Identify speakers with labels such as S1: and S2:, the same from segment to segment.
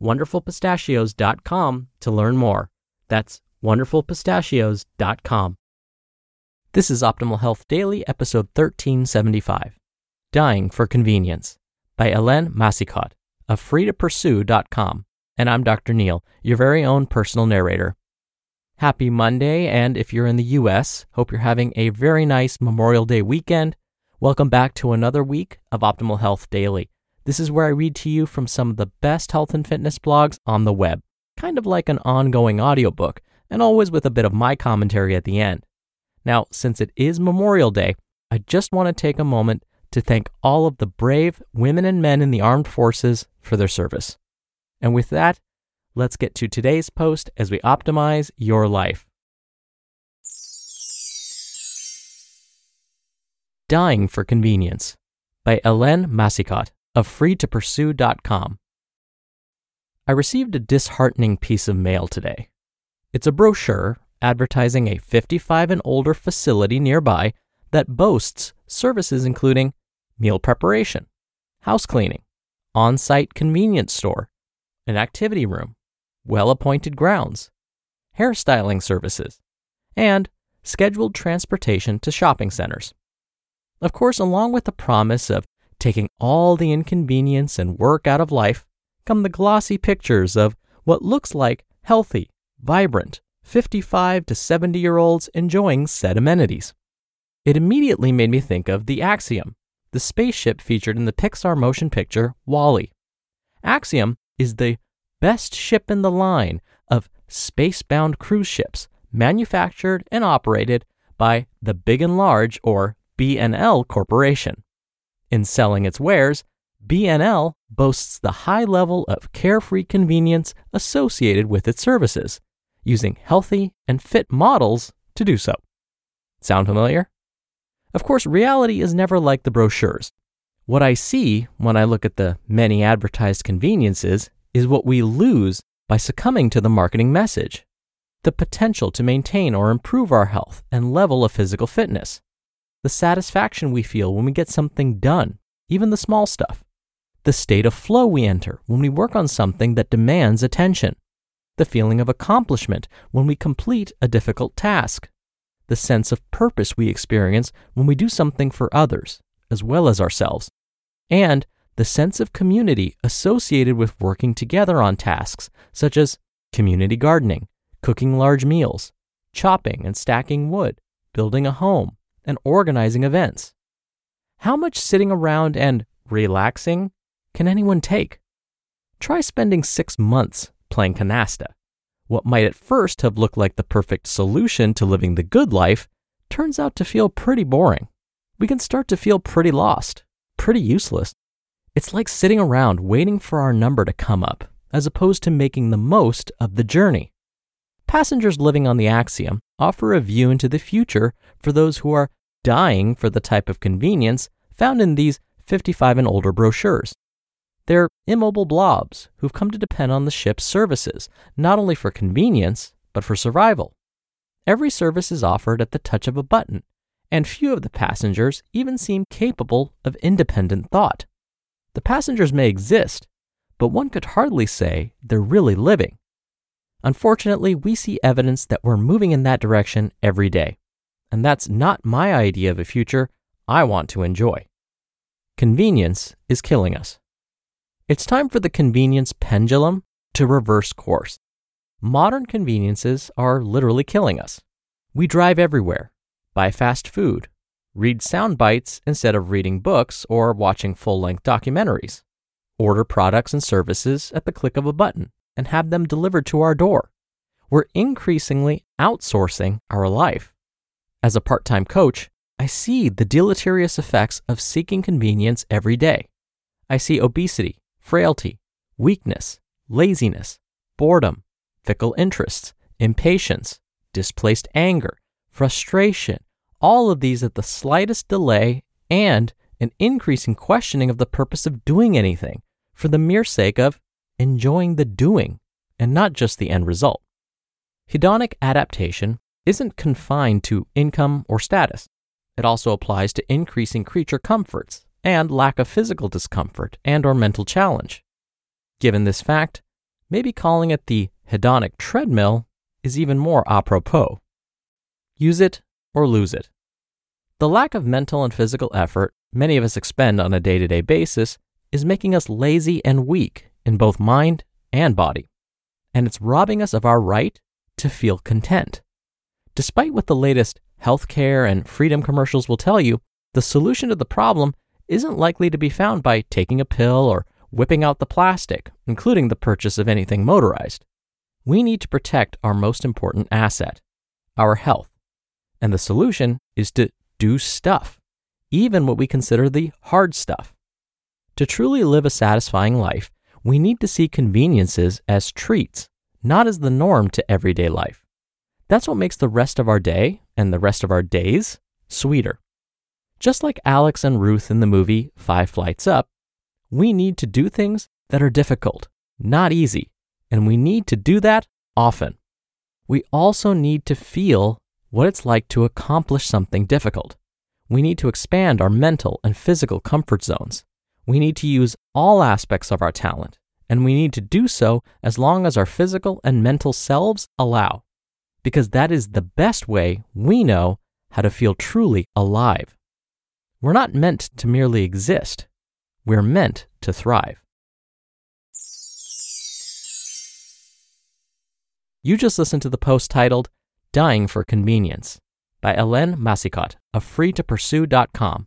S1: wonderfulpistachios.com to learn more. That's wonderfulpistachios.com. This is Optimal Health Daily, episode 1375 Dying for Convenience by Hélène Massicotte of freetopursue.com. And I'm Dr. Neal, your very own personal narrator. Happy Monday, and if you're in the US, hope you're having a very nice Memorial Day weekend. Welcome back to another week of Optimal Health Daily. This is where I read to you from some of the best health and fitness blogs on the web, kind of like an ongoing audiobook, and always with a bit of my commentary at the end. Now, since it is Memorial Day, I just want to take a moment to thank all of the brave women and men in the armed forces for their service. And with that, let's get to today's post as we optimize your life. Dying for Convenience by Hélène Massicotte of freetopursue.com. I received a disheartening piece of mail today. It's a brochure advertising a 55 and older facility nearby that boasts services including meal preparation, house cleaning, on site convenience store, an activity room, well appointed grounds, hairstyling services, and scheduled transportation to shopping centers. Of course, along with the promise of taking all the inconvenience and work out of life come the glossy pictures of what looks like healthy, vibrant, 55 to 70 year olds enjoying said amenities. It immediately made me think of the Axiom, the spaceship featured in the Pixar motion picture WALL-E. Axiom is the best ship in the line of space-bound cruise ships manufactured and operated by the Big and Large or B&L Corporation. In selling its wares, B&L boasts the high level of carefree convenience associated with its services, using healthy and fit models to do so. Sound familiar? Of course, reality is never like the brochures. What I see when I look at the many advertised conveniences is what we lose by succumbing to the marketing message the potential to maintain or improve our health and level of physical fitness, the satisfaction we feel when we get something done, even the small stuff, the state of flow we enter when we work on something that demands attention, the feeling of accomplishment when we complete a difficult task, the sense of purpose we experience when we do something for others, as well as ourselves, and the sense of community associated with working together on tasks such as community gardening, cooking large meals, chopping and stacking wood, building a home, and organizing events. How much sitting around and relaxing can anyone take? Try spending six months playing canasta. What might at first have looked like the perfect solution to living the good life turns out to feel pretty boring. We can start to feel pretty lost, pretty useless. It's like sitting around waiting for our number to come up, as opposed to making the most of the journey. Passengers living on the Axiom offer a view into the future for those who are dying for the type of convenience found in these 55 and older brochures. They're immobile blobs who've come to depend on the ship's services, not only for convenience, but for survival. Every service is offered at the touch of a button, and few of the passengers even seem capable of independent thought. The passengers may exist, but one could hardly say they're really living. Unfortunately, we see evidence that we're moving in that direction every day, and that's not my idea of a future I want to enjoy. Convenience is killing us. It's time for the convenience pendulum to reverse course. modern conveniences are literally killing us. We drive everywhere, buy fast food, read sound bites instead of reading books or watching full length documentaries, order products and services at the click of a button, and have them delivered to our door. We're increasingly outsourcing our life. As a part time coach, I see the deleterious effects of seeking convenience every day. I see obesity, frailty, weakness, laziness, boredom, fickle interests, impatience, displaced anger, frustration, all of these at the slightest delay and an increasing questioning of the purpose of doing anything for the mere sake of enjoying the doing and not just the end result. Hedonic adaptation isn't confined to income or status. It also applies to increasing creature comforts and lack of physical discomfort and or mental challenge. Given this fact, maybe calling it the hedonic treadmill is even more apropos. Use it or lose it. The lack of mental and physical effort many of us expend on a day to day basis is making us lazy and weak in both mind and body, and it's robbing us of our right to feel content. Despite what the latest healthcare and freedom commercials will tell you, the solution to the problem isn't likely to be found by taking a pill or whipping out the plastic, including the purchase of anything motorized. We need to protect our most important asset, our health. And the solution is to do stuff, even what we consider the hard stuff. To truly live a satisfying life, we need to see conveniences as treats, not as the norm to everyday life. That's what makes the rest of our day and the rest of our days sweeter. Just like Alex and Ruth in the movie Five Flights Up, we need to do things that are difficult, not easy, and we need to do that often. We also need to feel what it's like to accomplish something difficult. We need to expand our mental and physical comfort zones. We need to use all aspects of our talent, and we need to do so as long as our physical and mental selves allow, because that is the best way we know how to feel truly alive. We're not meant to merely exist, we're meant to thrive. You just listened to the post titled Dying for Convenience by Hélène Massicotte of freetopursue.com.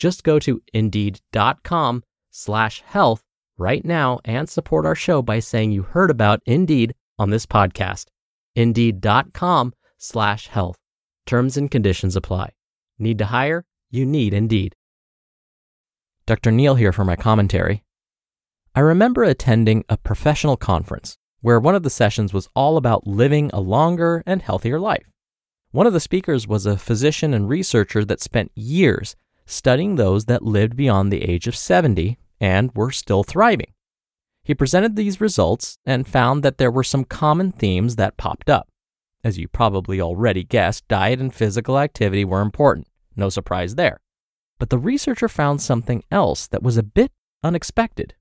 S1: Just go to indeed.com slash health right now and support our show by saying you heard about Indeed on this podcast. Indeed.com slash health. Terms and conditions apply. Need to hire? You need Indeed. Dr. Neal here for my commentary. I remember attending a professional conference where one of the sessions was all about living a longer and healthier life. One of the speakers was a physician and researcher that spent years studying those that lived beyond the age of 70 and were still thriving. He presented these results and found that there were some common themes that popped up. As you probably already guessed, diet and physical activity were important. No surprise there. But the researcher found something else that was a bit unexpected.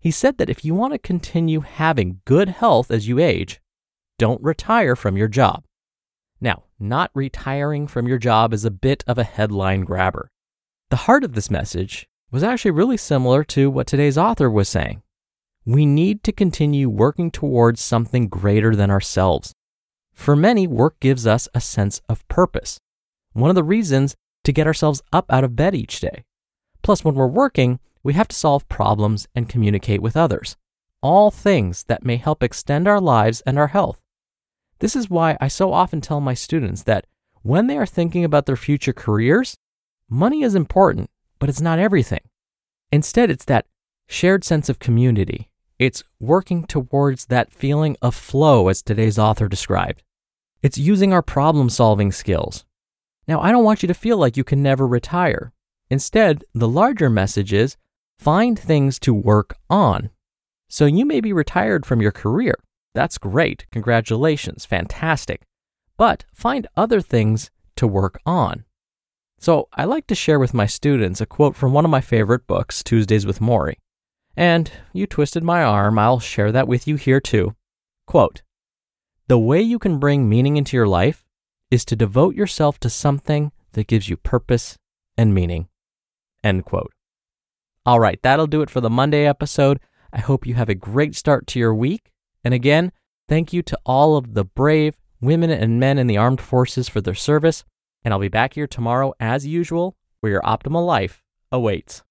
S1: He said that if you want to continue having good health as you age, don't retire from your job. Now, not retiring from your job is a bit of a headline grabber. The heart of this message was actually really similar to what today's author was saying. We need to continue working towards something greater than ourselves. For many, work gives us a sense of purpose, one of the reasons to get ourselves up out of bed each day. Plus, when we're working, we have to solve problems and communicate with others, all things that may help extend our lives and our health. This is why I so often tell my students that when they are thinking about their future careers, money is important, but it's not everything. Instead, it's that shared sense of community. It's working towards that feeling of flow, as today's author described. It's using our problem solving skills. Now, I don't want you to feel like you can never retire. Instead, the larger message is find things to work on. So you may be retired from your career. That's great. Congratulations. Fantastic. But find other things to work on. So I like to share with my students a quote from one of my favorite books, Tuesdays with Morrie. And you twisted my arm, I'll share that with you here too. Quote The way you can bring meaning into your life is to devote yourself to something that gives you purpose and meaning. End quote. All right, that'll do it for the Monday episode. I hope you have a great start to your week. And again, thank you to all of the brave women and men in the armed forces for their service. And I'll be back here tomorrow as usual, where your optimal life awaits.